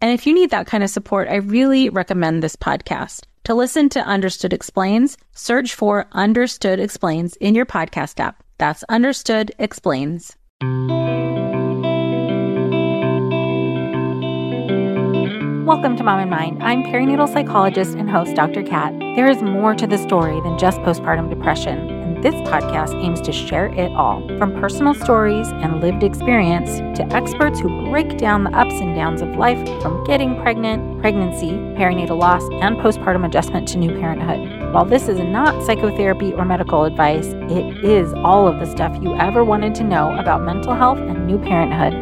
And if you need that kind of support, I really recommend this podcast. To listen to Understood Explains, search for Understood Explains in your podcast app. That's Understood Explains. Welcome to Mom and Mind. I'm perinatal psychologist and host Dr. Kat. There is more to the story than just postpartum depression. This podcast aims to share it all, from personal stories and lived experience to experts who break down the ups and downs of life from getting pregnant, pregnancy, perinatal loss, and postpartum adjustment to new parenthood. While this is not psychotherapy or medical advice, it is all of the stuff you ever wanted to know about mental health and new parenthood.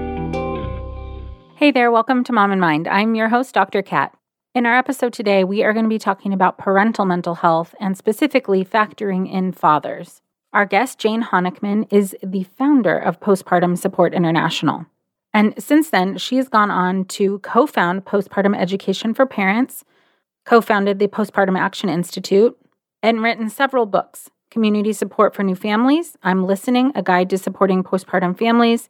Hey there, welcome to Mom and Mind. I'm your host, Dr. Kat. In our episode today, we are going to be talking about parental mental health and specifically factoring in fathers. Our guest, Jane Honikman, is the founder of Postpartum Support International. And since then, she has gone on to co found Postpartum Education for Parents, co founded the Postpartum Action Institute, and written several books Community Support for New Families, I'm Listening, A Guide to Supporting Postpartum Families,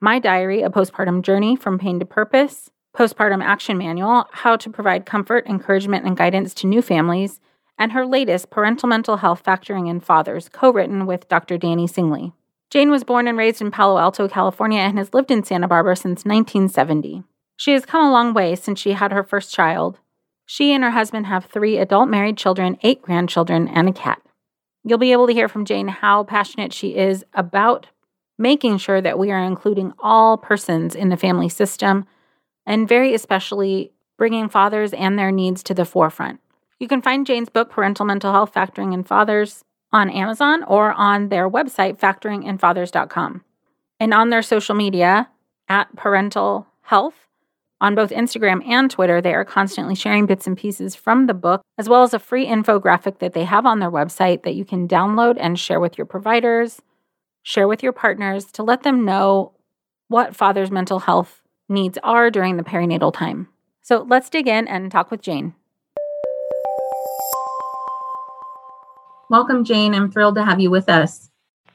My Diary, A Postpartum Journey from Pain to Purpose, Postpartum Action Manual How to Provide Comfort, Encouragement, and Guidance to New Families, and her latest, Parental Mental Health Factoring in Fathers, co written with Dr. Danny Singley. Jane was born and raised in Palo Alto, California, and has lived in Santa Barbara since 1970. She has come a long way since she had her first child. She and her husband have three adult married children, eight grandchildren, and a cat. You'll be able to hear from Jane how passionate she is about making sure that we are including all persons in the family system and very especially bringing fathers and their needs to the forefront. You can find Jane's book, Parental Mental Health Factoring in Fathers, on Amazon or on their website, factoringinfathers.com. And on their social media, at Parental Health, on both Instagram and Twitter, they are constantly sharing bits and pieces from the book, as well as a free infographic that they have on their website that you can download and share with your providers, share with your partners to let them know what father's mental health needs are during the perinatal time. So let's dig in and talk with Jane. Welcome, Jane. I'm thrilled to have you with us.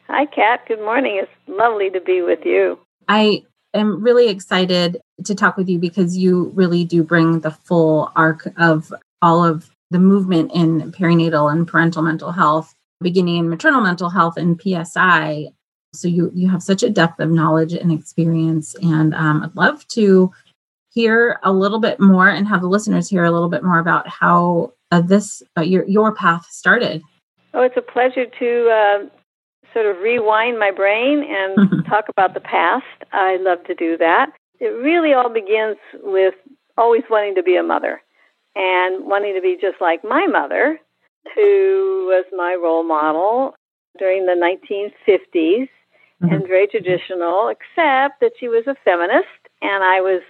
Hi, Kat. Good morning. It's lovely to be with you. I am really excited to talk with you because you really do bring the full arc of all of the movement in perinatal and parental mental health, beginning in maternal mental health and PSI so you you have such a depth of knowledge and experience, and um, I'd love to hear a little bit more and have the listeners hear a little bit more about how uh, this uh, your your path started. Oh, it's a pleasure to uh, sort of rewind my brain and talk about the past. I love to do that. It really all begins with always wanting to be a mother and wanting to be just like my mother, who was my role model during the 1950s mm-hmm. and very traditional, except that she was a feminist, and I was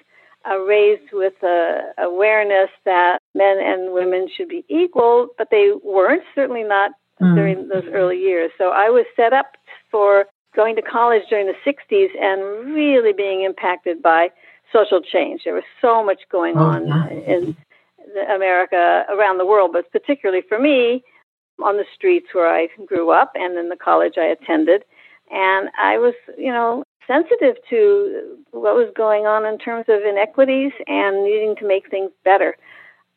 uh, raised with a awareness that men and women should be equal, but they weren't, certainly not mm-hmm. during those early years. So I was set up for going to college during the 60s and really being impacted by social change. There was so much going oh, on in America, around the world, but particularly for me, on the streets where I grew up and in the college I attended. And I was, you know, sensitive to what was going on in terms of inequities and needing to make things better.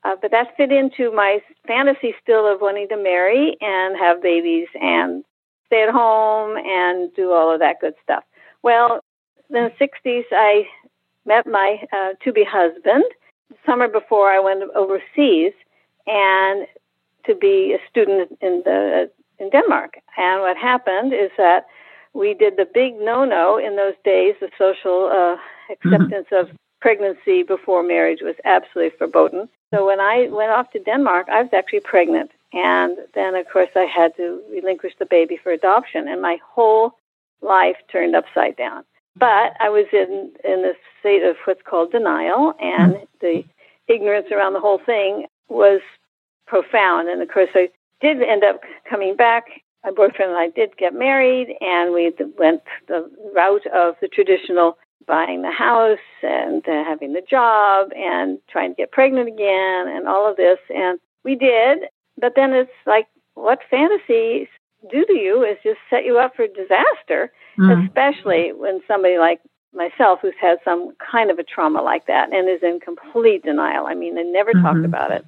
Uh, but that fit into my fantasy still of wanting to marry and have babies and stay at home and do all of that good stuff. Well, in the 60s, I met my uh, to be husband. The summer before I went overseas and to be a student in the in Denmark. And what happened is that we did the big no-no in those days. The social uh, acceptance mm-hmm. of pregnancy before marriage was absolutely forbidden. So when I went off to Denmark, I was actually pregnant. And then, of course, I had to relinquish the baby for adoption. And my whole life turned upside down. But I was in, in a state of what's called denial, and the ignorance around the whole thing was profound. And of course, I did end up coming back. My boyfriend and I did get married, and we went the route of the traditional buying the house and uh, having the job and trying to get pregnant again and all of this. And we did, but then it's like what fantasies do to you is just set you up for disaster, mm. especially when somebody like myself who's had some kind of a trauma like that and is in complete denial. I mean, they never mm-hmm. talked about it.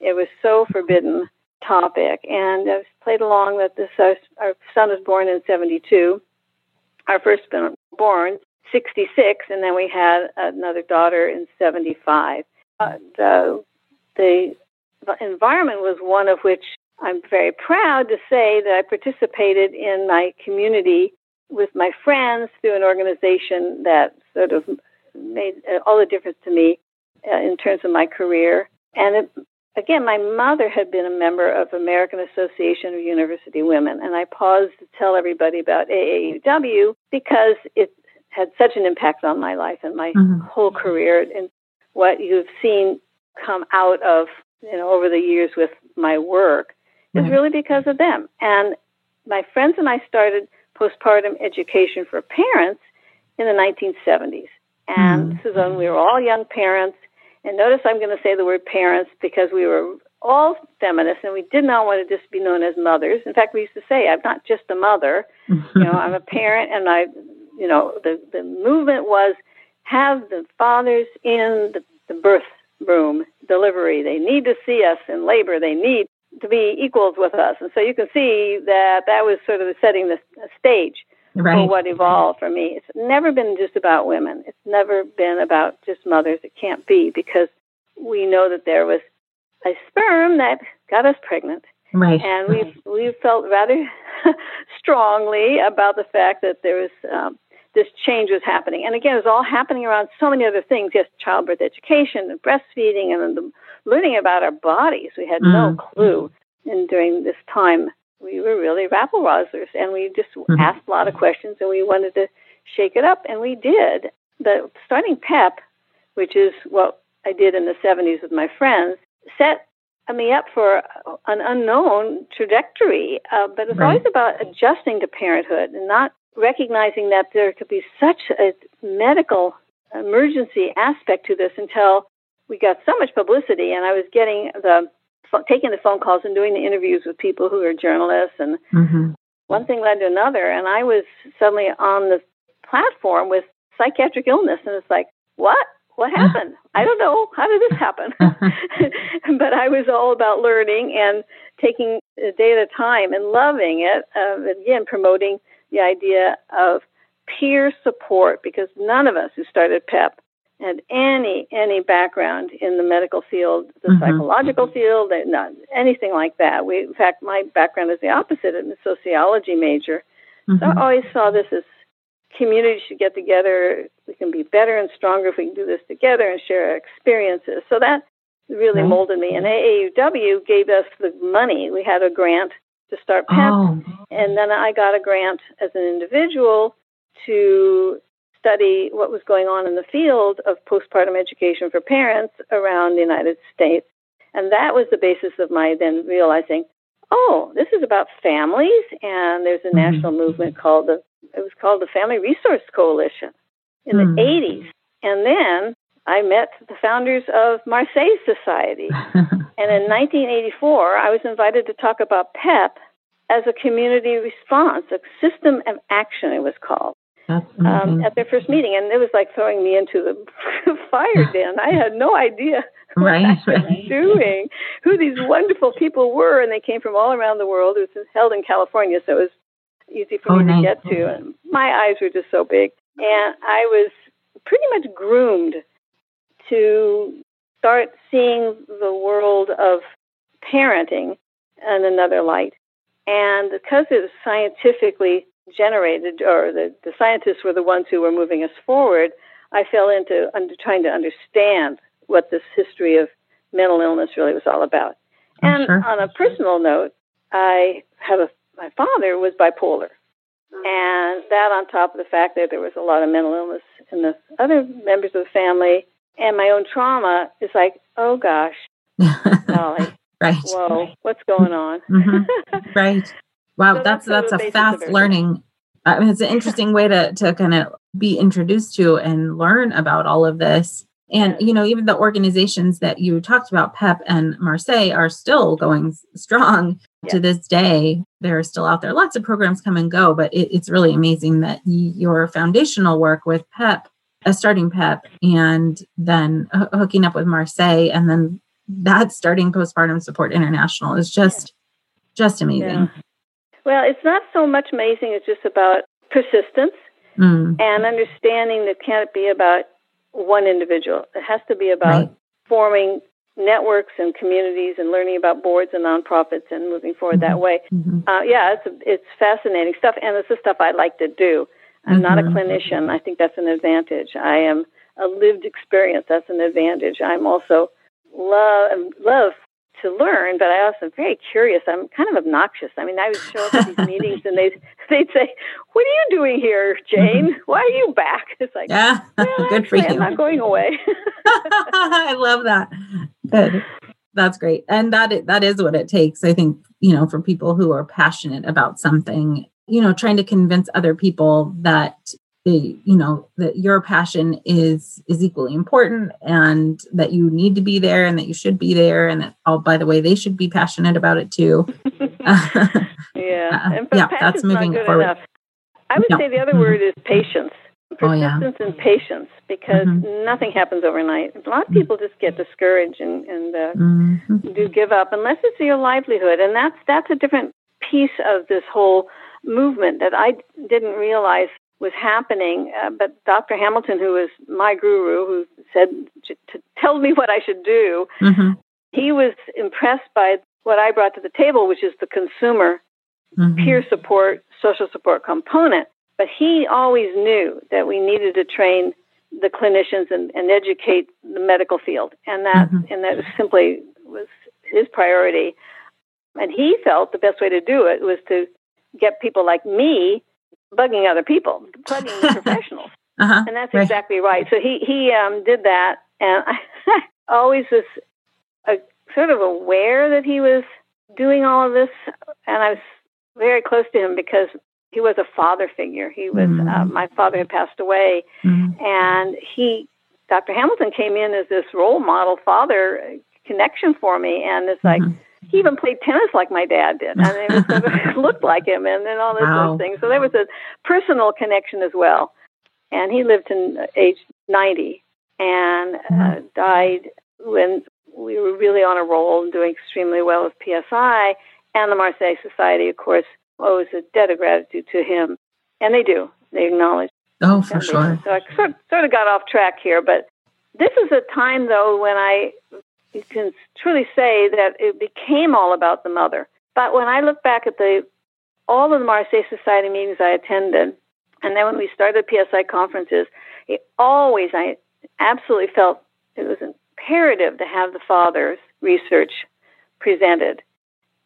It was so forbidden topic. And I've played along that this our, son was born in 72, our first born 66, and then we had another daughter in 75. Uh, the, the environment was one of which I'm very proud to say that I participated in my community with my friends through an organization that sort of made all the difference to me uh, in terms of my career. And it, again, my mother had been a member of American Association of University Women, and I paused to tell everybody about AAUW because it had such an impact on my life and my mm-hmm. whole career, and what you've seen come out of you know over the years with my work is really because of them. And my friends and I started postpartum education for parents in the 1970s. And mm. this is when we were all young parents. And notice I'm going to say the word parents because we were all feminists and we did not want to just be known as mothers. In fact, we used to say, I'm not just a mother, you know, I'm a parent and I, you know, the, the movement was have the fathers in the, the birth room delivery. They need to see us in labor. They need to be equals with us. And so you can see that that was sort of setting the stage right. for what evolved for me. It's never been just about women. It's never been about just mothers. It can't be because we know that there was a sperm that got us pregnant. Right. And we we felt rather strongly about the fact that there was um, this change was happening. And again, it was all happening around so many other things, yes, childbirth education and breastfeeding and the learning about our bodies. We had mm. no clue. And during this time, we were really rabble rousers, and we just mm. asked a lot of questions, and we wanted to shake it up, and we did. The starting PEP, which is what I did in the 70s with my friends, set me up for an unknown trajectory. Uh, but it's right. always about adjusting to parenthood and not recognizing that there could be such a medical emergency aspect to this until we got so much publicity, and I was getting the taking the phone calls and doing the interviews with people who are journalists, and mm-hmm. one thing led to another, and I was suddenly on the platform with psychiatric illness, and it's like, what? What happened? I don't know. How did this happen? but I was all about learning and taking a day at a time and loving it. Uh, again, promoting the idea of peer support because none of us who started PEP had any any background in the medical field, the mm-hmm. psychological field, not anything like that. We, in fact, my background is the opposite. I'm a sociology major, mm-hmm. so I always saw this as communities should get together. We can be better and stronger if we can do this together and share our experiences. So that really mm-hmm. molded me. And AAUW gave us the money. We had a grant to start PEP, oh. and then I got a grant as an individual to study what was going on in the field of postpartum education for parents around the United States. And that was the basis of my then realizing, oh, this is about families, and there's a mm-hmm. national movement called the it was called the Family Resource Coalition in mm-hmm. the 80s. And then I met the founders of Marcé Society. and in 1984, I was invited to talk about PEP as a community response, a system of action, it was called um, at their first meeting, and it was like throwing me into the fire den. I had no idea right, what I was doing, who these wonderful people were, and they came from all around the world. It was held in California, so it was easy for oh, me nice. to get to. And my eyes were just so big, and I was pretty much groomed to start seeing the world of parenting in another light. And because it was scientifically generated, or the, the scientists were the ones who were moving us forward, I fell into under, trying to understand what this history of mental illness really was all about. And sure. on a personal note, I have a my father was bipolar, and that on top of the fact that there was a lot of mental illness in the other members of the family, and my own trauma is like, oh gosh, Dolly, right? Whoa, what's going on? mm-hmm. Right. Wow, so that's that's, that's a fast learning. I mean, it's an interesting way to to kind of be introduced to and learn about all of this. And you know, even the organizations that you talked about, PEP and Marcé, are still going strong to this day. They're still out there. Lots of programs come and go, but it, it's really amazing that your foundational work with PEP, a starting PEP, and then h- hooking up with Marcé, and then that starting postpartum support international is just just amazing. Yeah. Well, it's not so much amazing. It's just about persistence mm. and understanding that it can't be about one individual. It has to be about right. forming networks and communities and learning about boards and nonprofits and moving forward mm-hmm. that way. Mm-hmm. Uh, yeah, it's it's fascinating stuff, and it's the stuff I like to do. I'm mm-hmm. not a mm-hmm. clinician. I think that's an advantage. I am a lived experience. That's an advantage. I'm also love love to learn, but I also am very curious. I'm kind of obnoxious. I mean, I would show up at these meetings and they'd they'd say, "What are you doing here, Jane? Mm-hmm. Why are you back?" It's like, yeah, well, good actually, for you. I'm not going away. I love that. Good. That's great, and that that is what it takes. I think you know for people who are passionate about something, you know, trying to convince other people that the you know that your passion is is equally important and that you need to be there and that you should be there and that oh by the way they should be passionate about it too yeah uh, yeah that's moving forward enough. i would no. say the other mm-hmm. word is patience persistence oh, yeah. and patience because mm-hmm. nothing happens overnight a lot of people just get discouraged and, and uh, mm-hmm. do give up unless it's your livelihood and that's that's a different piece of this whole movement that i didn't realize was happening. Uh, but Dr. Hamilton, who was my guru, who said to, to tell me what I should do, mm-hmm. he was impressed by what I brought to the table, which is the consumer mm-hmm. peer support, social support component. But he always knew that we needed to train the clinicians and, and educate the medical field, and that mm-hmm. and that simply was his priority. And he felt the best way to do it was to get people like me bugging other people, bugging professionals. Uh-huh, and that's right. exactly right. So he he um, did that, and I always was a, sort of aware that he was doing all of this, and I was very close to him because he was a father figure. He was mm-hmm. uh, my father had passed away, mm-hmm. and he Dr. Hamilton came in as this role model father connection for me, and it's like. Mm-hmm he even played tennis like my dad did. I mean, it looked like him, and then all those, wow. those things. So there was a personal connection as well. And he lived to age 90 and uh, mm-hmm. died when we were really on a roll and doing extremely well with PSI. And the Marcé Society, of course, owes a debt of gratitude to him. And they do. They acknowledge. Oh, for sure. So I sort, sort of got off track here, but this is a time, though, when I you can truly say that it became all about the mother. But when I look back at the all of the Marcé Society meetings I attended, and then when we started PSI conferences, it always I absolutely felt it was imperative to have the father's research presented.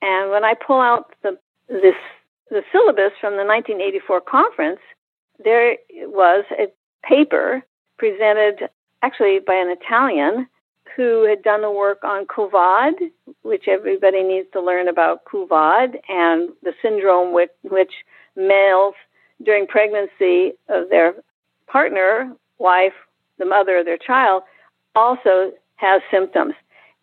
And when I pull out the this the syllabus from the 1984 conference, there was a paper presented actually by an Italian who had done the work on couvade, which everybody needs to learn about couvade and the syndrome which, which males during pregnancy of their partner, wife, the mother of their child, also has symptoms.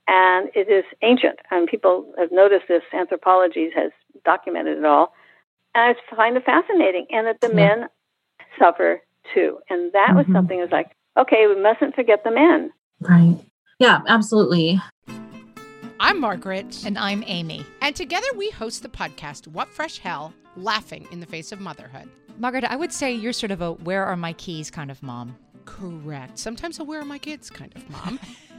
And it is ancient, and people have noticed this. Anthropology has documented it all. And I find it fascinating, and that the yeah. men suffer too. And that mm-hmm. was something that was like, okay, we mustn't forget the men. Right. Yeah, absolutely. I'm Margaret. And I'm Amy. And together we host the podcast, What Fresh Hell Laughing in the Face of Motherhood. Margaret, I would say you're sort of a where are my keys kind of mom. Correct. Sometimes a where are my kids kind of mom.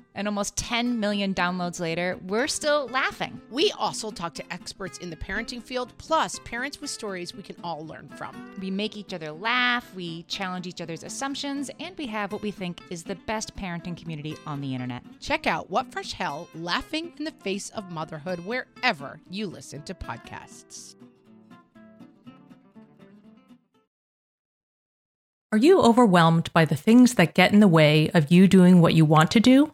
And almost 10 million downloads later, we're still laughing. We also talk to experts in the parenting field, plus parents with stories we can all learn from. We make each other laugh, we challenge each other's assumptions, and we have what we think is the best parenting community on the internet. Check out What Fresh Hell Laughing in the Face of Motherhood wherever you listen to podcasts. Are you overwhelmed by the things that get in the way of you doing what you want to do?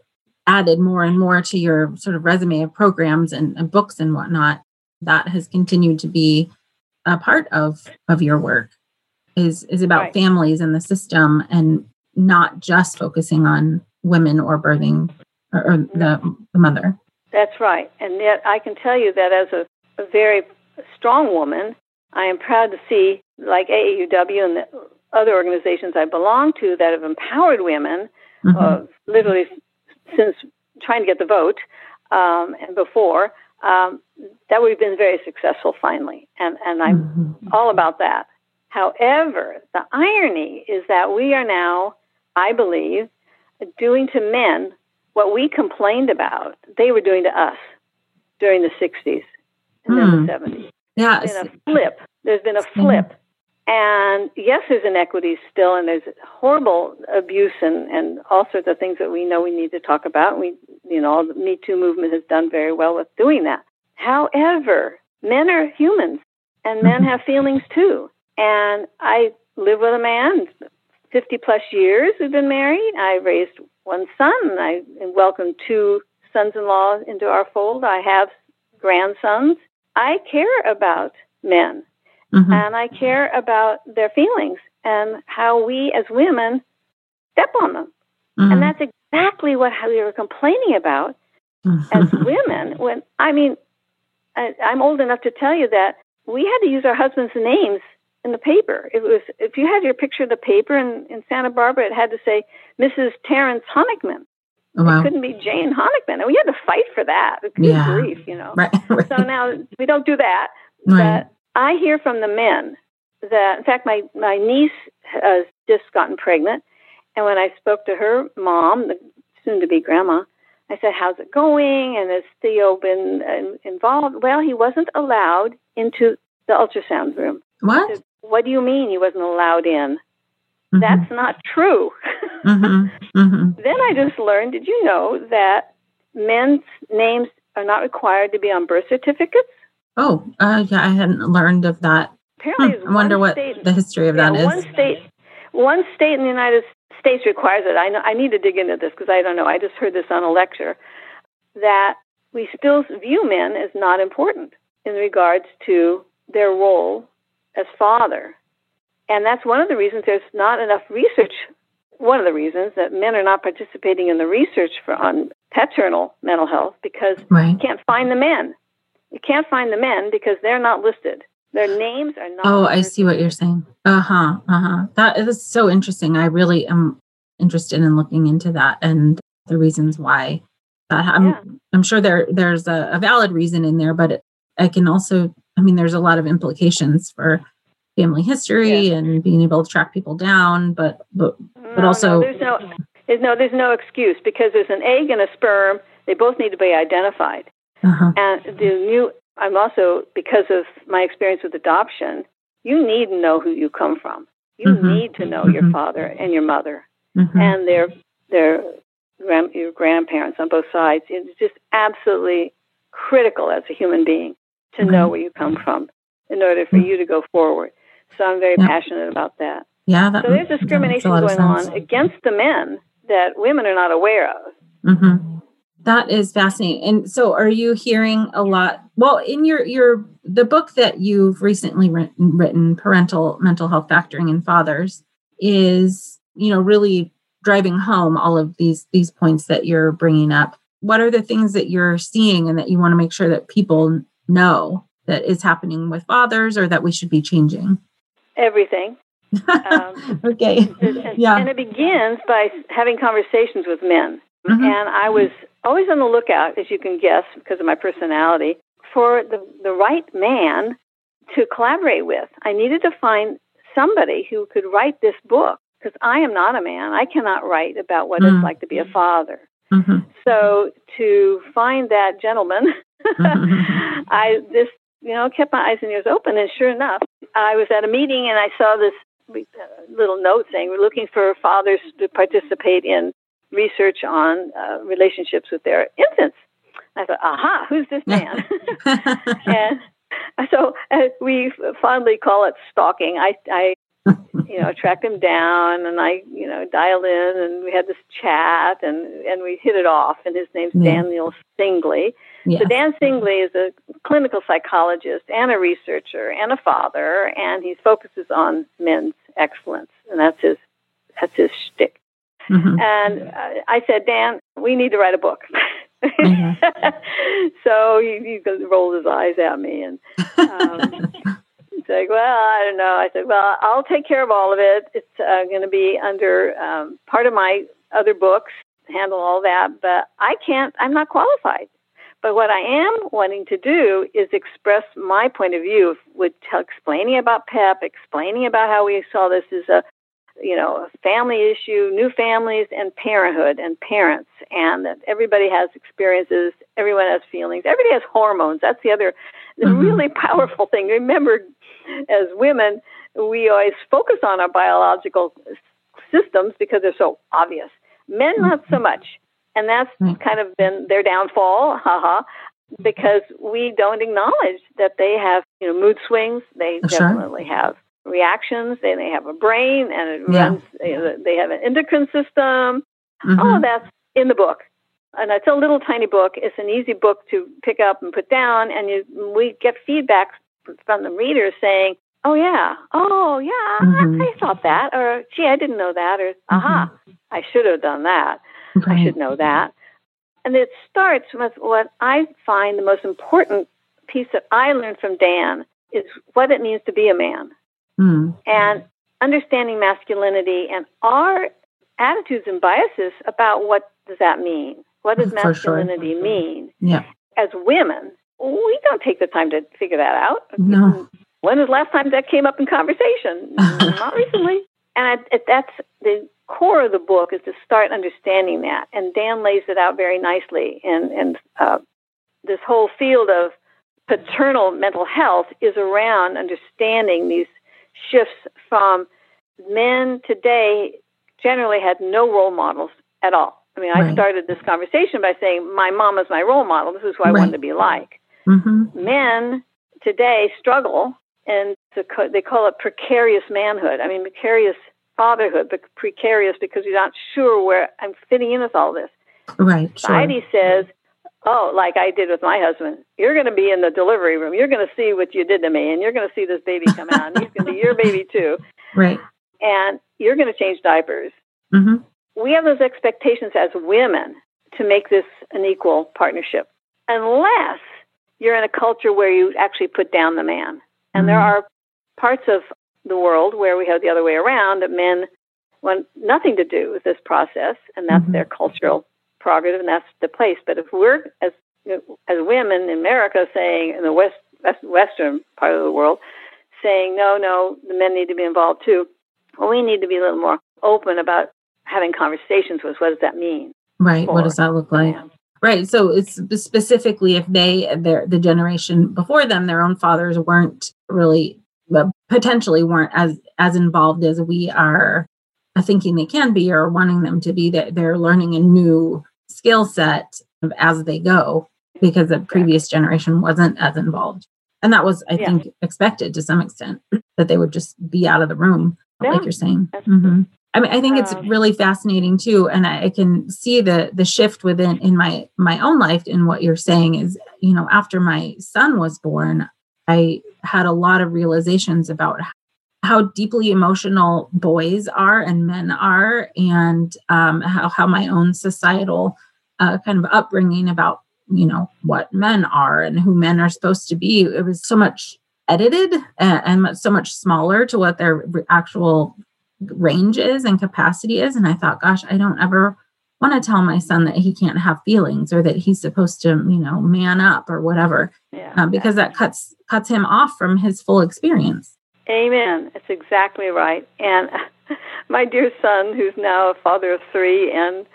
added more and more to your sort of resume of programs and, and books and whatnot, that has continued to be a part of of your work is is about right. families and the system and not just focusing on women or birthing or, or the, the mother. That's right. And yet I can tell you that as a, a very strong woman, I am proud to see like AAUW and the other organizations I belong to that have empowered women, mm-hmm. uh, literally since trying to get the vote um, and before, um, that we've been very successful finally. And, and I'm mm-hmm. all about that. However, the irony is that we are now, I believe, doing to men what we complained about, they were doing to us during the 60s and then the 70s. Hmm. Yeah. There's been a flip. There's been a flip. And yes, there's inequities still, and there's horrible abuse and, and all sorts of things that we know we need to talk about. We, you know, the Me Too movement has done very well with doing that. However, men are humans, and men mm-hmm. have feelings too. And I live with a man, 50 plus years we've been married. I raised one son. I welcomed two sons in law into our fold. I have grandsons. I care about men Mm-hmm. And I care about their feelings and how we as women step on them. Mm-hmm. And that's exactly what we were complaining about as women. When I mean, I, I'm old enough to tell you that we had to use our husbands' names in the paper. It was if you had your picture of the paper in, in Santa Barbara, it had to say Mrs. Terrence Honikman. Oh, wow. It couldn't be Jane Honikman. And we had to fight for that. Good yeah. grief, you know. Right, right. So now we don't do that. Right. I hear from the men that, in fact, my, my niece has just gotten pregnant. And when I spoke to her mom, the soon to be grandma, I said, How's it going? And has Theo been uh, involved? Well, he wasn't allowed into the ultrasound room. What? Said, what do you mean he wasn't allowed in? Mm-hmm. That's not true. mm-hmm. Mm-hmm. Then I just learned did you know that men's names are not required to be on birth certificates? Oh, uh, yeah, I hadn't learned of that. Apparently, hmm, I wonder what state, the history of yeah, that is. One state, one state in the United States requires it. I know. I need to dig into this because I don't know. I just heard this on a lecture that we still view men as not important in regards to their role as father, and that's one of the reasons there's not enough research. One of the reasons that men are not participating in the research for on paternal mental health because right. you can't find the men. You can't find the men because they're not listed. Their names are not. Oh, I see what you're saying. Uh huh. Uh huh. That is so interesting. I really am interested in looking into that and the reasons why. That I'm yeah. I'm sure there there's a, a valid reason in there, but it, I can also. I mean, there's a lot of implications for family history yeah. and being able to track people down, but but but also no, there's no there's no there's no excuse because there's an egg and a sperm. They both need to be identified. Uh-huh. And the new I'm also, because of my experience with adoption, you need to know who you come from. You mm-hmm. need to know mm-hmm. your father and your mother mm-hmm. and their their grand, your grandparents on both sides. It's just absolutely critical as a human being to know where you come from in order for mm. you to go forward. So I'm very passionate about that. Yeah. That, so there's discrimination going on against the men that women are not aware of. Mm-hmm. That is fascinating. And so are you hearing a lot? Well, in your your the book that you've recently written, written parental mental health factoring in fathers is, you know, really driving home all of these these points that you're bringing up. What are the things that you're seeing and that you want to make sure that people know that is happening with fathers or that we should be changing? Everything. Um, okay. And, yeah. And it begins by having conversations with men. Mm-hmm. And I was always on the lookout, as you can guess, because of my personality, for the, the right man to collaborate with. I needed to find somebody who could write this book because I am not a man. I cannot write about what mm-hmm. it's like to be a father. Mm-hmm. So to find that gentleman. I this you know kept my eyes and ears open, and sure enough, I was at a meeting and I saw this uh, little note saying we're looking for fathers to participate in research on uh, relationships with their infants. I thought, aha, who's this man? and so uh, we fondly call it stalking. I, I, you know, tracked him down and I, you know, dialed in and we had this chat and, and we hit it off. And his name's yeah. Daniel Singley. Yeah. So Dan Singley is a clinical psychologist and a researcher and a father, and he focuses on men's excellence, and that's his that's his shtick. Mm-hmm. And I said, Dan, we need to write a book. Mm-hmm. so he, he rolled his eyes at me and um, he's like, well, I don't know. I said, well, I'll take care of all of it. It's uh, going to be under um, part of my other books, handle all that, but I can't, I'm not qualified. But what I am wanting to do is express my point of view with explaining about PEP, explaining about how we saw this as a you know, a family issue, new families, and parenthood and parents, and that everybody has experiences, everyone has feelings, everybody has hormones. That's the other mm-hmm. really powerful thing. Remember, as women, we always focus on our biological systems because they're so obvious. Men, not so mm-hmm. much. And that's kind of been their downfall, haha, because we don't acknowledge that they have, you know, mood swings. They sure. definitely have reactions. They, they have a brain and it yeah. runs, they have an endocrine system. Mm-hmm. All of that's in the book. And it's a little tiny book. It's an easy book to pick up and put down. And you, we get feedback from the readers saying, oh, yeah, oh, yeah, mm-hmm. I thought that. Or, gee, I didn't know that. Or, aha, mm-hmm. I should have done that. Right. I should know that. And it starts with what I find the most important piece that I learned from Dan is what it means to be a man. Mm. And understanding masculinity and our attitudes and biases about what does that mean? What does masculinity sure. mean? Yeah. As women, we don't take the time to figure that out. No. When was the last time that came up in conversation? Not recently. And I, that's the core of the book is to start understanding that. And Dan lays it out very nicely. And, and uh, this whole field of paternal mental health is around understanding these shifts from men today generally had no role models at all. I mean, right. I started this conversation by saying my mom is my role model. This is who I right. wanted to be like. Mm-hmm. Men today struggle, and they call it precarious manhood. I mean, precarious fatherhood, but precarious because you're not sure where I'm fitting in with all this. Right. Society sure. says oh, like I did with my husband, you're going to be in the delivery room. You're going to see what you did to me, and you're going to see this baby come out, and he's going to be your baby too. Right. And you're going to change diapers. Mm-hmm. We have those expectations as women to make this an equal partnership, unless you're in a culture where you actually put down the man. And mm-hmm. there are parts of the world where we have the other way around that men want nothing to do with this process, and that's mm-hmm. their cultural prerogative, and that's the place. But if we're as as women in America saying in the west, west western part of the world saying no, no, the men need to be involved too. Well, we need to be a little more open about having conversations with what does that mean. Right. What does that look like? Right. So it's specifically if they, their, the generation before them, their own fathers weren't really, potentially weren't as as involved as we are thinking they can be or wanting them to be. That they're learning a new skill set as they go because the previous generation wasn't as involved. And that was, I yeah. think, expected to some extent that they would just be out of the room, yeah. like you're saying. Mm-hmm. I mean, I think it's um, really fascinating too, and I, I, can see the the shift within in my my own life. In what you're saying is, you know, after my son was born, I had a lot of realizations about how deeply emotional boys are and men are, and um, how how my own societal uh, kind of upbringing about you know what men are and who men are supposed to be. It was so much edited and, and so much smaller to what their actual range is and capacity is. And I thought, gosh, I don't ever want to tell my son that he can't have feelings or that he's supposed to, you know, man up or whatever, yeah, um, because that cuts cuts him off from his full experience. Amen. That's exactly right. And my dear son, who's now a father of three and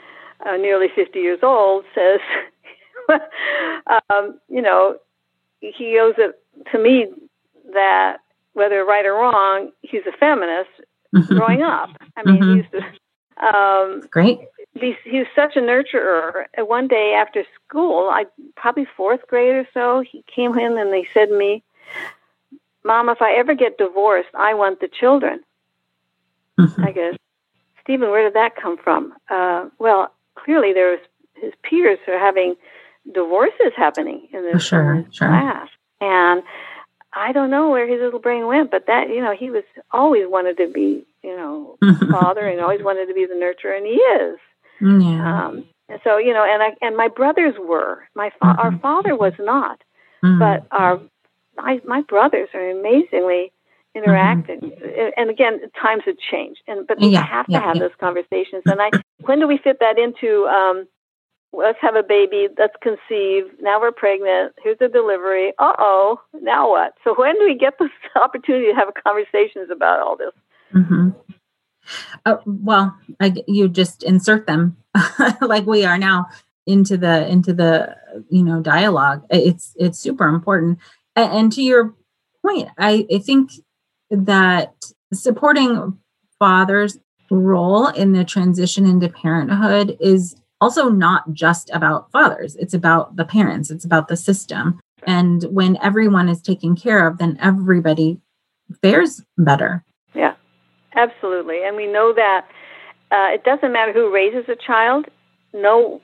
uh, nearly 50 years old, says, um, you know, he owes it to me that whether right or wrong, he's a feminist mm-hmm. growing up. I mean, mm-hmm. he's um, great. He's, he was such a nurturer. One day after school, I probably fourth grade or so, he came in and they said to me, "Mom, if I ever get divorced, I want the children." Mm-hmm. I guess, Stephen, where did that come from? Uh, well, clearly there was his peers are having divorces happening in this sure, sure. class, and I don't know where his little brain went, but that you know he was always wanted to be you know father and always wanted to be the nurturer, and he is. Yeah. Um, and so you know, and I and my brothers were. My fa- mm-hmm. our father was not, mm-hmm. but our my my brothers are amazingly interacting. Mm-hmm. And again, times have changed, and but we yeah, have to have yeah. those conversations. And I, when do we fit that into? Um, let's have a baby, let's conceive. Now we're pregnant. Here's the delivery. Uh oh, now what? So when do we get this opportunity to have conversations about all this? Mm-hmm. Uh, well, I, you just insert them like we are now into the into the you know dialogue. It's it's super important. And, and to your point, I, I think that supporting fathers' role in the transition into parenthood is also not just about fathers, it's about the parents, it's about the system. And when everyone is taken care of, then everybody fares better. Yeah, absolutely. And we know that uh, it doesn't matter who raises a child, no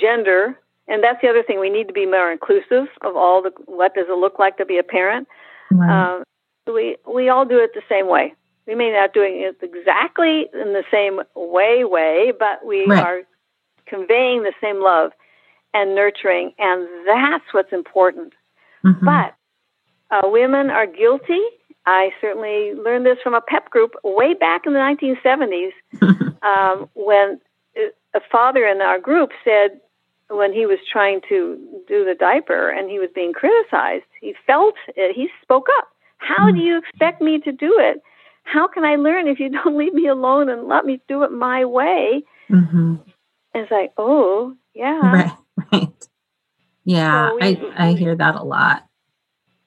gender. And that's the other thing. We need to be more inclusive of all the what does it look like to be a parent. Right. Um, we we all do it the same way. We may not doing it exactly in the same way way, but we right. are conveying the same love and nurturing, and that's what's important. Mm-hmm. But uh, women are guilty. I certainly learned this from a PEP group way back in the 1970s um, when a father in our group said, when he was trying to do the diaper and he was being criticized, he felt it. He spoke up. How do you expect me to do it? How can I learn if you don't leave me alone and let me do it my way? Mm-hmm. It's like, oh, yeah. Right, right. Yeah, so we, I, I hear that a lot.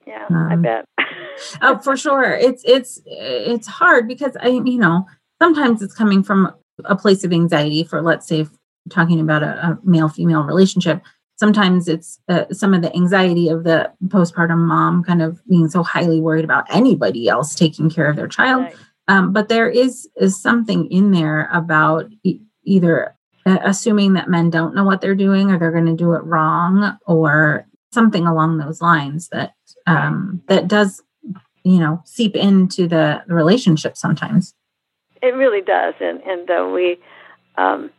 Yeah, um, I bet. oh, for sure. It's it's it's hard because I you know, sometimes it's coming from a place of anxiety for let's say talking about a, a male female relationship sometimes it's uh, some of the anxiety of the postpartum mom kind of being so highly worried about anybody else taking care of their child. Right. um, but there is is something in there about e- either uh, assuming that men don't know what they're doing or they're going to do it wrong or something along those lines that um, that does you know seep into the, relationship sometimes. It really does. And and uh, we um,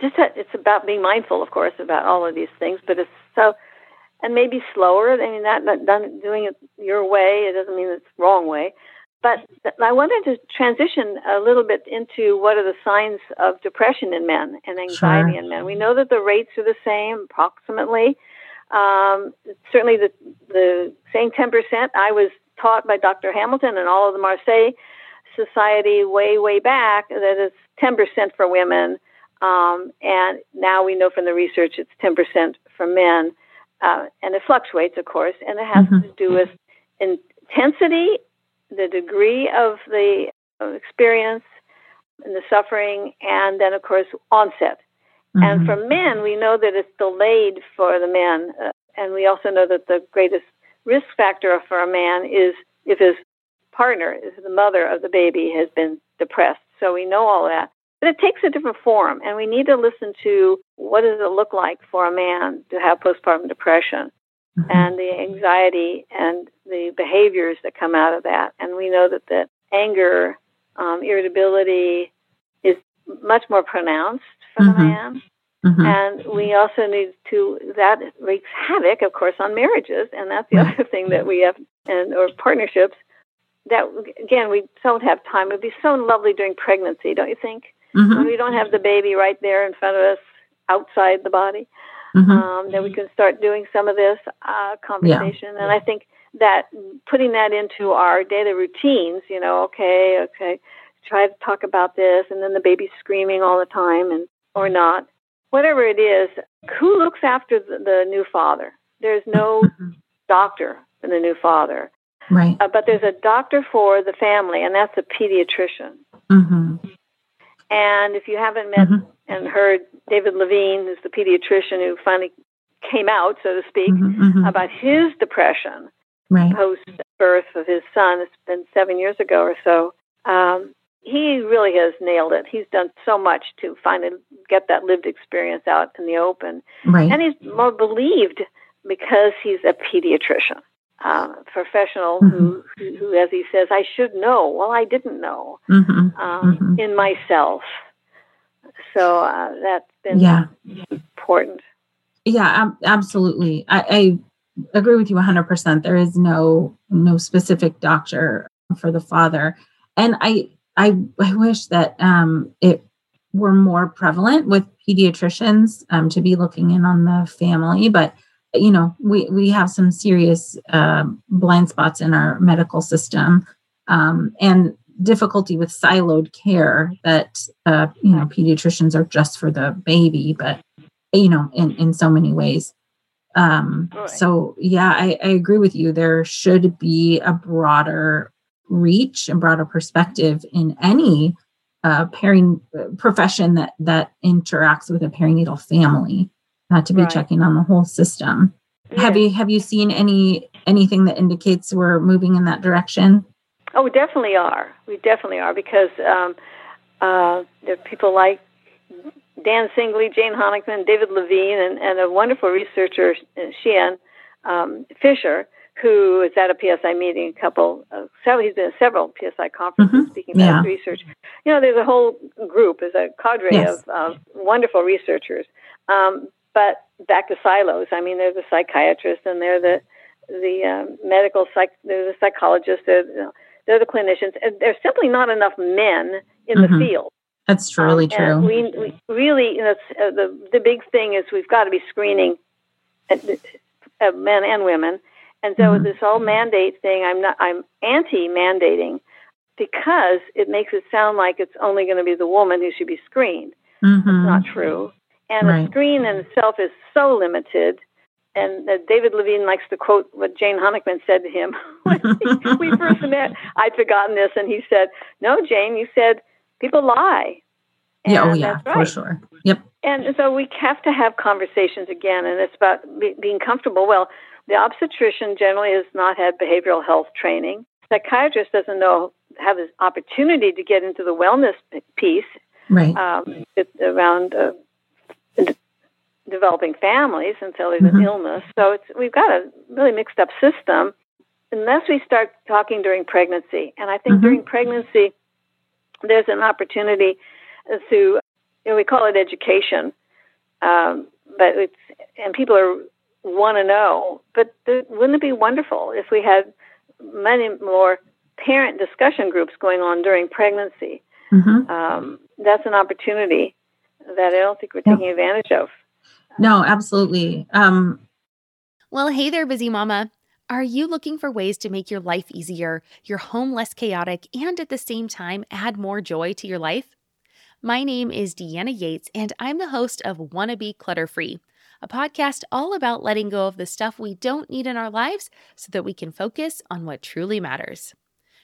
just it's about being mindful of course about all of these things but it's so and maybe slower i mean not, not done doing it your way it doesn't mean it's wrong way but I wanted to transition a little bit into what are the signs of depression in men and anxiety sure. in men. We know that the rates are the same, approximately. Um, certainly, the the saying ten percent. I was taught by Dr. Hamilton and all of the Marcé Society way way back that it's ten percent for women. Um, and now we know from the research it's 10% for men. Uh, and it fluctuates, of course, and it has mm-hmm. to do with intensity, the degree of the experience, and the suffering, and then, of course, onset. Mm-hmm. And for men, we know that it's delayed for the men. Uh, and we also know that the greatest risk factor for a man is if his partner, is the mother of the baby, has been depressed. So we know all that. But it takes a different form, and we need to listen to what does it look like for a man to have postpartum depression mm-hmm. and the anxiety and the behaviors that come out of that. And we know that the anger, um, irritability is much more pronounced for mm-hmm. the man. Mm-hmm. And we also need to, that wreaks havoc, of course, on marriages. And that's the other thing that we have, and or partnerships that, again, we don't have time. It would be so lovely during pregnancy, don't you think? Mm-hmm. we don't have the baby right there in front of us outside the body, mm-hmm. um, that we can start doing some of this uh, conversation. Yeah. And I think that putting that into our daily routines, you know, okay, okay, try to talk about this, and then the baby's screaming all the time, and or not, whatever it is. Who looks after the, the new father? There's no mm-hmm. doctor for the new father. Right. Uh, but there's a doctor for the family, and that's a pediatrician. Mm-hmm. And if you haven't met mm-hmm. and heard David Levine, who's the pediatrician who finally came out, so to speak, mm-hmm, mm-hmm. about his depression right. post birth of his son, it's been seven years ago or so. Um, he really has nailed it. He's done so much to finally get that lived experience out in the open. Right. And he's more believed because he's a pediatrician uh, professional mm-hmm. who, who, as he says, I should know. Well, I didn't know mm-hmm. Um, mm-hmm. in myself. So uh, that's been yeah. important. Yeah, absolutely. I, I agree with you 100%. There is no no specific doctor for the father, and I I, I wish that um, it were more prevalent with pediatricians um, to be looking in on the family, but you know we we have some serious uh, blind spots in our medical system um, and difficulty with siloed care that uh, you know pediatricians are just for the baby but you know in in so many ways. Um, so yeah I, I agree with you. There should be a broader reach and broader perspective in any uh, pairing uh, profession that that interacts with a perinatal family uh, to be right. checking on the whole system. Yeah. Have you have you seen any anything that indicates we're moving in that direction? Oh, we definitely are. We definitely are because um, uh, there are people like Dan Singley, Jane Honikman, David Levine, and, and a wonderful researcher, Shian um, Fisher, who is at a PSI meeting. A couple, uh, several, he's been at several PSI conferences mm-hmm. speaking about yeah. research. You know, there's a whole group, there's a cadre yes. of uh, wonderful researchers. Um, but back to silos. I mean, they're the psychiatrists and they're the the um, medical psych. They're the psychologists. They're you know, they're the clinicians. And there's simply not enough men in mm-hmm. the field. That's really um, true. We, we, really, you know, uh, the the big thing is we've got to be screening uh, uh, men and women. And so mm-hmm. this whole mandate thing, I'm not. I'm anti-mandating because it makes it sound like it's only going to be the woman who should be screened. Mm-hmm. It's not true. And right. the screen in itself is so limited. And uh, David Levine likes to quote what Jane Honikman said to him when we first met. I'd forgotten this, and he said, "No, Jane, you said people lie." And yeah, oh yeah, right. for sure. Yep. And so we have to have conversations again, and it's about be- being comfortable. Well, the obstetrician generally has not had behavioral health training. Psychiatrist doesn't know have this opportunity to get into the wellness piece, right? Um, around uh, developing families until there's mm-hmm. an illness. So it's we've got a really mixed up system unless we start talking during pregnancy. And I think mm-hmm. during pregnancy, there's an opportunity to, you know, we call it education, um, but it's, and people are want to know. But wouldn't it be wonderful if we had many more parent discussion groups going on during pregnancy? Mm-hmm. Um, that's an opportunity that I don't think we're taking advantage of. No, absolutely. Um, well, hey there, busy mama. Are you looking for ways to make your life easier, your home less chaotic, and at the same time add more joy to your life? My name is Deanna Yates, and I'm the host of Wanna Be Clutter Free, a podcast all about letting go of the stuff we don't need in our lives so that we can focus on what truly matters.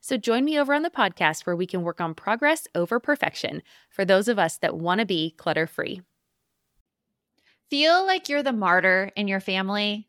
So join me over on the podcast where we can work on progress over perfection for those of us that want to be clutter free. Feel like you're the martyr in your family?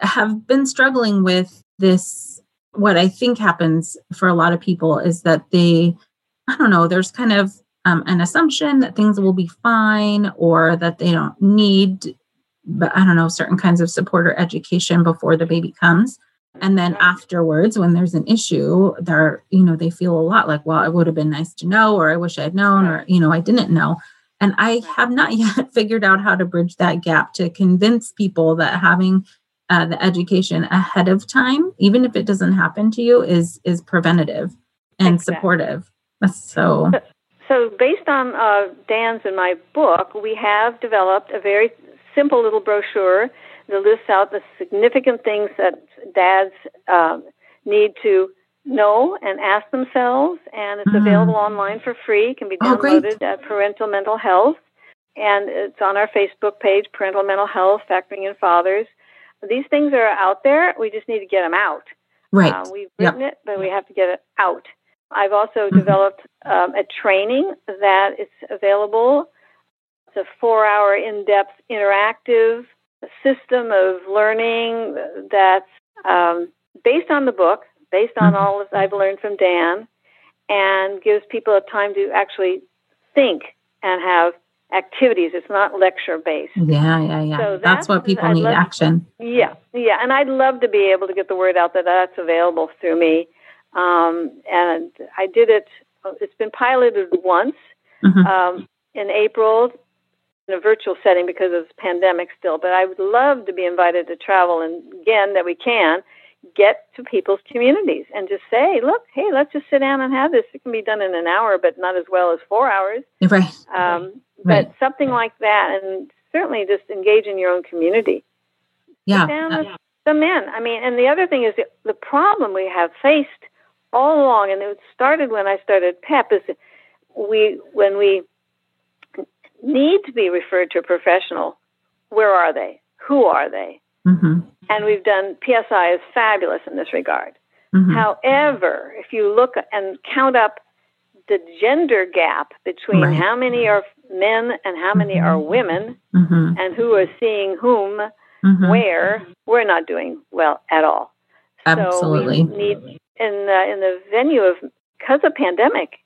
have been struggling with this. What I think happens for a lot of people is that they, I don't know, there's kind of um, an assumption that things will be fine or that they don't need, but I don't know, certain kinds of support or education before the baby comes. And then afterwards, when there's an issue, they're, you know, they feel a lot like, well, it would have been nice to know, or I wish I'd known, or, you know, I didn't know. And I have not yet figured out how to bridge that gap to convince people that having uh, the education ahead of time, even if it doesn't happen to you, is is preventative and exactly. supportive. So, so based on uh, Dan's and my book, we have developed a very simple little brochure that lists out the significant things that dads uh, need to know and ask themselves, and it's mm. available online for free. It can be oh, downloaded oh, at Parental Mental Health, and it's on our Facebook page, Parental Mental Health, Factoring in Fathers these things are out there. We just need to get them out. Right. Uh, we've written yep. it, but we have to get it out. I've also mm-hmm. developed um, a training that is available. It's a four hour in depth interactive system of learning that's um, based on the book, based on mm-hmm. all that I've learned from Dan, and gives people a time to actually think and have activities. It's not lecture based. Yeah, yeah, yeah. So that's, that's what people I'd need love, action. Yeah, yeah. And I'd love to be able to get the word out that that's available through me. Um, and I did it, it's been piloted once mm-hmm. um, in April in a virtual setting because of the pandemic still. But I would love to be invited to travel and again that we can get to people's communities and just say, look, hey, let's just sit down and have this. It can be done in an hour, but not as well as four hours. Right. Um, right. But something like that, and certainly just engage in your own community. Yeah. Uh, the men. I mean, and the other thing is the problem we have faced all along, and it started when I started PEP, is we when we need to be referred to a professional. Where are they? Who are they? Mm-hmm. And we've done PSI is fabulous in this regard. Mm-hmm. However, if you look and count up the gender gap between right. how many are men and how many mm-hmm. are women mm-hmm. and who are seeing whom mm-hmm. where, we're not doing well at all. Absolutely. So we need in the, in the venue of because of pandemic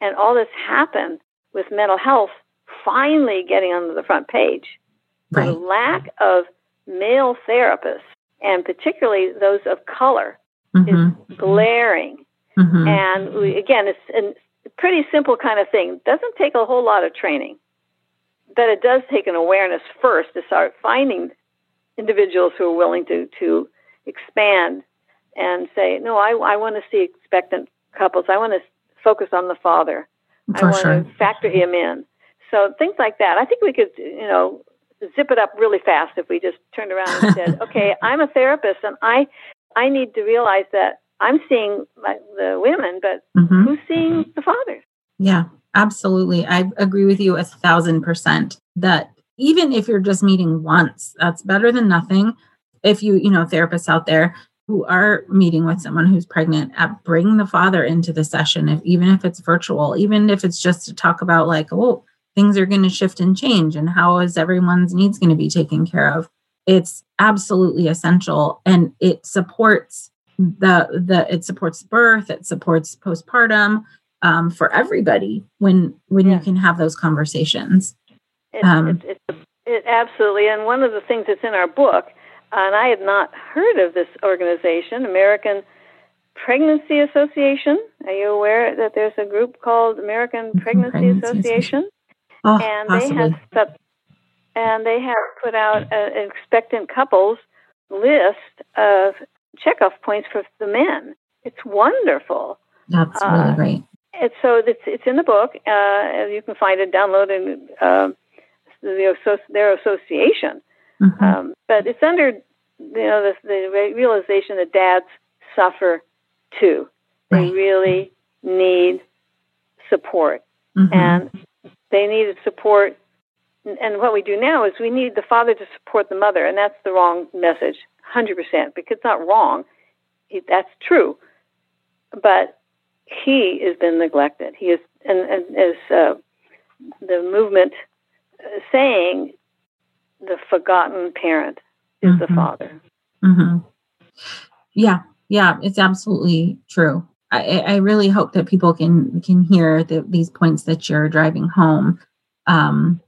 and all this happened with mental health finally getting onto the front page. Right. The lack of male therapists, and particularly those of color, mm-hmm. is glaring. Mm-hmm. And we, again, it's a pretty simple kind of thing. It doesn't take a whole lot of training, but it does take an awareness first to start finding individuals who are willing to to expand and say, no, I, I want to see expectant couples. I want to focus on the father. For I want sure. to factor him in. So things like that. I think we could, you know, zip it up really fast if we just turned around and said, okay, I'm a therapist and I I need to realize that I'm seeing my, the women, but mm-hmm. who's seeing the fathers? Yeah, absolutely. I agree with you a thousand percent that even if you're just meeting once, that's better than nothing. If you, you know, therapists out there who are meeting with someone who's pregnant, uh, bring the father into the session, if even if it's virtual, even if it's just to talk about like, oh, things are going to shift and change, and how is everyone's needs going to be taken care of. It's absolutely essential, and it supports the the it supports birth, it supports postpartum um, for everybody when when yeah. you can have those conversations. It, um, it, it, it, absolutely, and one of the things that's in our book, and I had not heard of this organization, American Pregnancy Association. Are you aware that there's a group called American Pregnancy, Pregnancy Association? Oh, and possibly. they have and they have put out an expectant couples list of checkoff points for the men. It's wonderful. That's really uh, great. And so it's it's in the book. Uh, you can find it downloaded uh, the, their association. Mm-hmm. Um, but it's under you know the, the realization that dads suffer too. Right. They really need support, mm-hmm. and they needed support. And what we do now is we need the father to support the mother, and that's the wrong message, hundred percent. Because it's not wrong; that's true. But he has been neglected. He is, and, and as uh, the movement uh, saying, the forgotten parent is mm-hmm. the father. Mm-hmm. Yeah, yeah, it's absolutely true. I, I, really hope that people can can hear the, these points that you're driving home, um,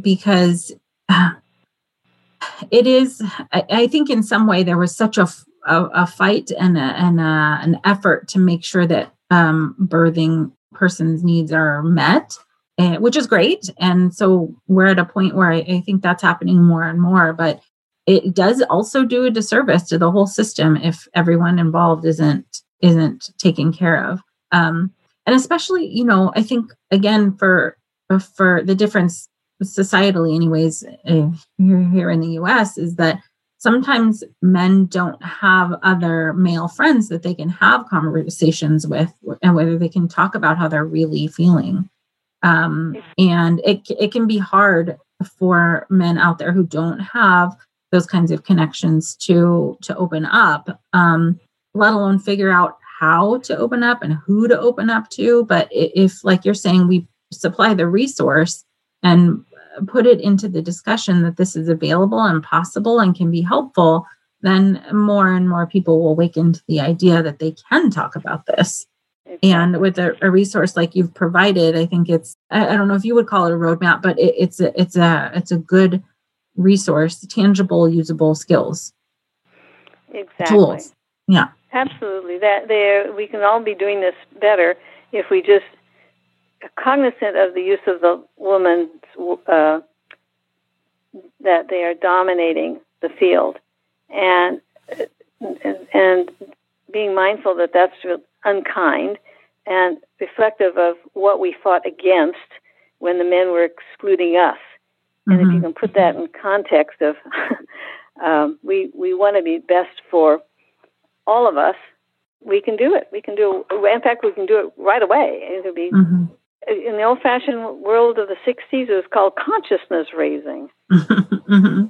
because it is. I, I, think in some way there was such a a, a fight and a, and a, an effort to make sure that um, birthing person's needs are met, and, which is great. And so we're at a point where I, I think that's happening more and more. But it does also do a disservice to the whole system if everyone involved isn't isn't taken care of. Um, and especially, you know, I think again for for the difference societally, anyways, here here in the U.S. is that sometimes men don't have other male friends that they can have conversations with and whether they can talk about how they're really feeling um, and it, it can be hard for men out there who don't have those kinds of connections to to open up um, let alone figure out how to open up and who to open up to but if like you're saying we supply the resource and put it into the discussion that this is available and possible and can be helpful, then more and more people will wake into the idea that they can talk about this. And with a, a, resource like you've provided, I think it's I, I, don't know if you would call it a roadmap, but it, it's a it's a it's a good resource, tangible, usable skills. Exactly. Tools. Yeah. Absolutely. That there we can all be doing this better if we just cognizant of the use of the woman's uh, that they are dominating the field, and and, and being mindful that that's unkind and reflective of what we fought against when the men were excluding us. And mm-hmm. if you mm-hmm. can put that in context of um, we we want to be best for all of us, we can do it. We can do. In fact, we can do it right away. It'll be mm-hmm in the old fashioned world of the 60s, it was called consciousness raising. mm-hmm.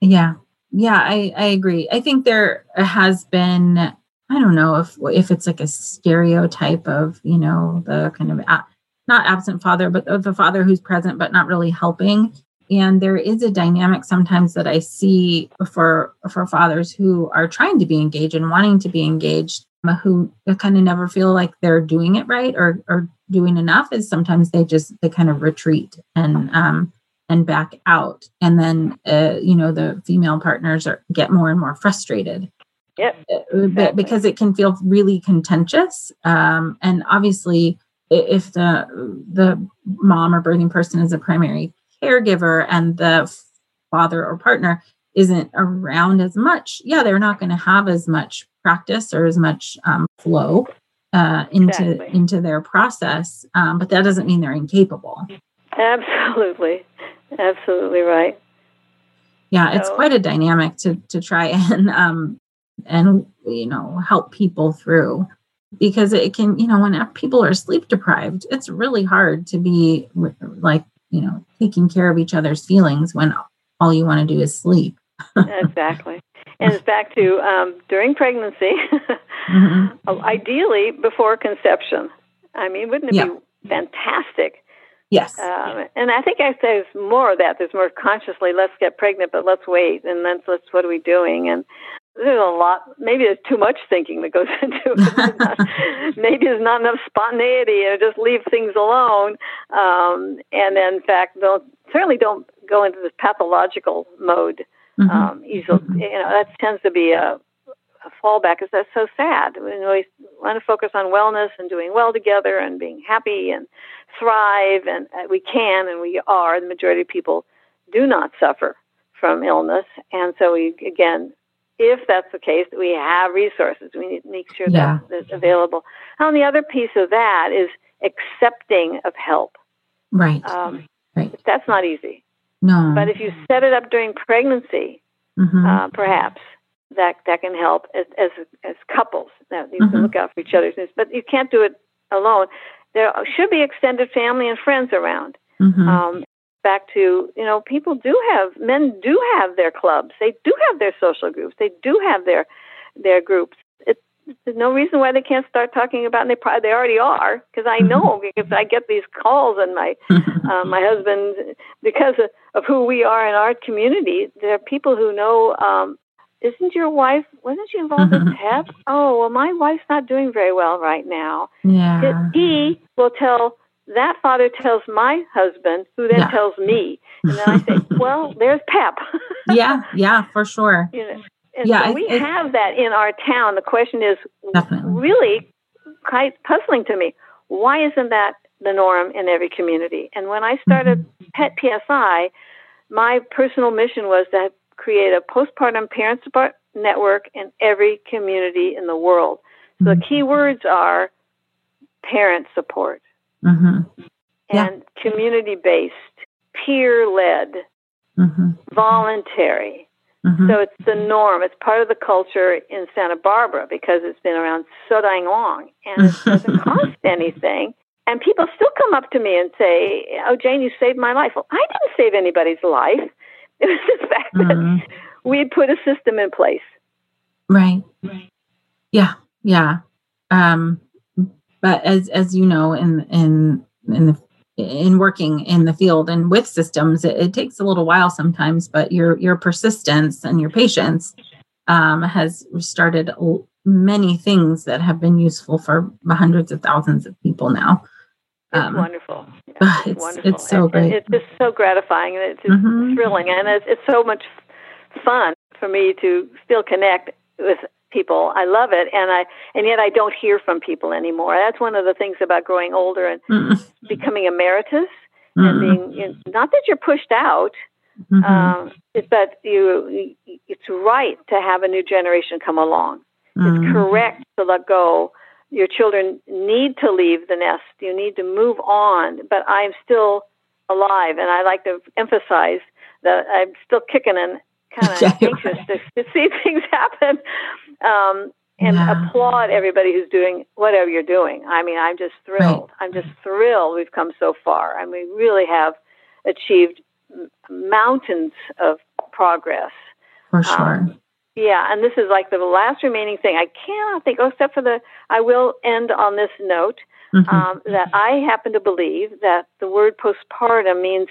Yeah. Yeah, I, I agree. I think there has been, I don't know if if it's like a stereotype of, you know, the kind of a, not absent father, but the father who's present but not really helping. And there is a dynamic sometimes that I see for for fathers who are trying to be engaged and wanting to be engaged, who kind of never feel like they're doing it right or or doing enough is sometimes they just they kind of retreat and um and back out and then uh, you know the female partners are get more and more frustrated yep uh, exactly. because it can feel really contentious um and obviously if the the mom or birthing person is a primary caregiver and the father or partner isn't around as much yeah they're not going to have as much practice or as much um, flow uh, into exactly. into their process, um, but that doesn't mean they're incapable. Absolutely, absolutely right. Yeah, so, it's quite a dynamic to to try and um, and you know help people through because it can you know when people are sleep deprived it's really hard to be like you know taking care of each other's feelings when all you want to do is sleep exactly and it's back to um, during pregnancy mm-hmm. ideally before conception i mean wouldn't it yeah. be fantastic Yes. Um, and I think I say there's more of that. There's more consciously, let's get pregnant, but let's wait. And then let's, what are we doing? And there's a lot, maybe there's too much thinking that goes into it. maybe there's not enough spontaneity or just leave things alone. Um, and then, in fact, don't, certainly don't go into this pathological mode mm-hmm. um, easily. Mm-hmm. You know, that tends to be a, a fallback because that's so sad. We always want to focus on wellness and doing well together and being happy and thrive, and uh, we can and we are. The majority of people do not suffer from illness, and so we again, if that's the case, we have resources. We need to make sure yeah. that that's available. And the other piece of that is accepting of help. Right. Um, right. That's not easy. No. But if you set it up during pregnancy, mm-hmm. uh, perhaps that that can help as as, as couples. That you mm-hmm. can look out for each other's needs, but you can't do it alone. There should be extended family and friends around. Mm-hmm. Um, back to you know, people do have men do have their clubs. They do have their social groups. They do have their their groups. It, there's no reason why they can't start talking about. And they probably they already are because I know mm-hmm. because I get these calls and my uh, my husband because of, of who we are in our community. There are people who know um, isn't your wife wasn't she involved in PEP? Oh, well, my wife's not doing very well right now. Yeah. He will tell that father tells my husband, who then yeah. tells me, and then I say, "Well, there's PEP." yeah, yeah, for sure. You know, and yeah, so we have that in our town. The question is definitely. really quite puzzling to me. Why isn't that the norm in every community? And when I started mm-hmm. PEP PSI, my personal mission was to create a postpartum parent support network in every community in the world. So mm-hmm. the key words are parent support mm-hmm. yeah. and community based, peer led, mm-hmm. voluntary. Mm-hmm. So it's the norm. It's part of the culture in Santa Barbara because it's been around so dang long and it doesn't cost anything. And people still come up to me and say, Oh, Jane, you saved my life. Well, I didn't save anybody's life. It was the fact mm-hmm. that we had put a system in place. Right. Right. Yeah. Yeah. Um, but as as you know, in in in the in working in the field and with systems, it, it takes a little while sometimes. But your your persistence and your patience um, has started many things that have been useful for hundreds of thousands of people now. It's um, wonderful. Yeah, it's, it's, wonderful. It's so great. It's just so gratifying and it's mm-hmm. thrilling, and it's, it's so much fun for me to still connect with people. I love it, and I and yet I don't hear from people anymore. That's one of the things about growing older and mm becoming emeritus mm and being you know, not that you're pushed out, mm-hmm. um, it's that you it's right to have a new generation come along. It's mm-hmm. correct to let go your children need to leave the nest. You need to move on. But I'm still alive, and I like to emphasize that I'm still kicking and kind of anxious to, to, see things happen. Um, and yeah. applaud everybody who's doing whatever you're doing. I mean, I'm just thrilled. Right. I'm just thrilled we've come so far, and we really have achieved mountains of progress. For sure. Um, yeah, and this is like the last remaining thing. I cannot think, oh, except for the, I will end on this note mm-hmm. um, that I happen to believe that the word postpartum means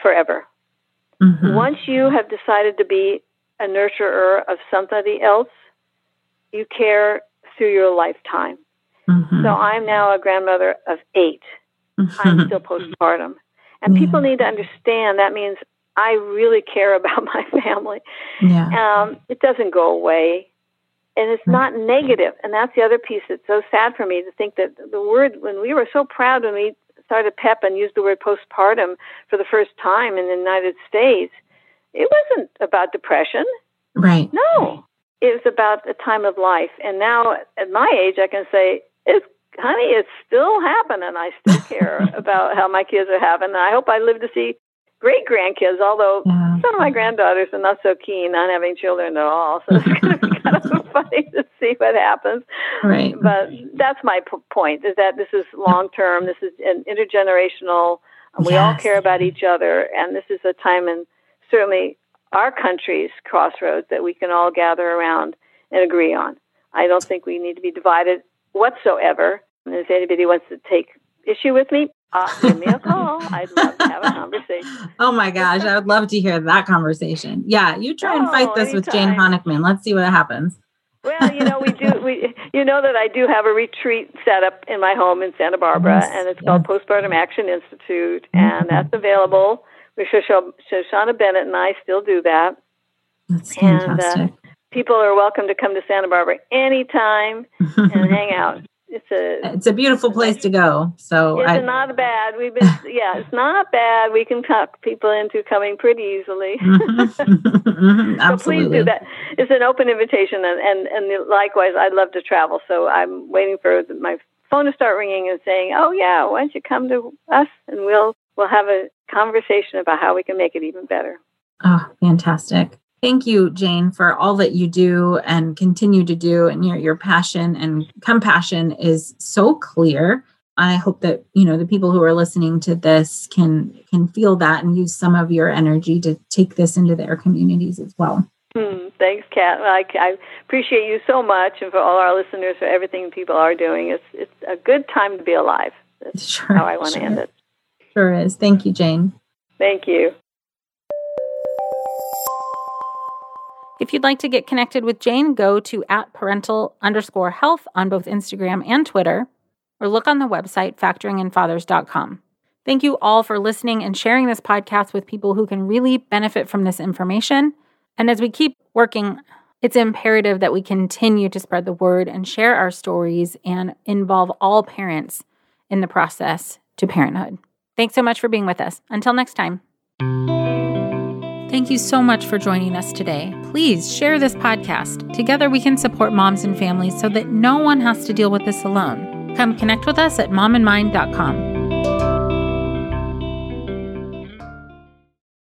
forever. Mm-hmm. Once you have decided to be a nurturer of somebody else, you care through your lifetime. Mm-hmm. So I'm now a grandmother of 8 i I'm still postpartum. And people need to understand that means I really care about my family. Yeah. Um, it doesn't go away. And it's not negative. And that's the other piece that's so sad for me to think that the word, when we were so proud when we started PEP and used the word postpartum for the first time in the United States, it wasn't about depression. Right. No, it was about a time of life. And now at my age, I can say, it's, honey, it's still happening. I still care about how my kids are having. And I hope I live to see great grandkids, although yeah. some of my granddaughters are not so keen on having children at all. So it's going to be kind of funny to see what happens. Right. But that's my p- point: is that this is long term. This is an intergenerational. We yes. all care about each other, and this is a time in certainly our country's crossroads that we can all gather around and agree on. I don't think we need to be divided whatsoever. And if anybody wants to take issue with me, uh, give me a call. I'd love to have a conversation. Oh my gosh, I would love to hear that conversation. Yeah, you try and fight this anytime. with Jane Honikman. Let's see what happens. Well, you know, we do. We, you know that I do have a retreat set up in my home in Santa Barbara, yes, and it's called Postpartum Action Institute, and that's available. Shoshana Bennett and I still do that. That's fantastic. And, uh, people are welcome to come to Santa Barbara anytime and hang out. It's a it's a beautiful place to go. So it's I, not bad. We've been yeah, it's not bad. We can talk people into coming pretty easily. so please do that. It's an open invitation, and and and likewise, I'd love to travel. So I'm waiting for my phone to start ringing and saying, "Oh yeah, why don't you come to us and we'll we'll have a conversation about how we can make it even better." Oh, fantastic. Thank you, Jane, for all that you do and continue to do. And your, your passion and compassion is so clear. I hope that you know the people who are listening to this can can feel that and use some of your energy to take this into their communities as well. Hmm, thanks, Kat. I, I appreciate you so much, and for all our listeners for everything people are doing. It's it's a good time to be alive. That's sure, how I want sure. to end it. Sure is. Thank you, Jane. Thank you. If you'd like to get connected with Jane, go to at parental underscore health on both Instagram and Twitter, or look on the website factoringinfathers.com. Thank you all for listening and sharing this podcast with people who can really benefit from this information. And as we keep working, it's imperative that we continue to spread the word and share our stories and involve all parents in the process to parenthood. Thanks so much for being with us. Until next time. Thank you so much for joining us today. Please share this podcast. Together we can support moms and families so that no one has to deal with this alone. Come connect with us at momandmind.com.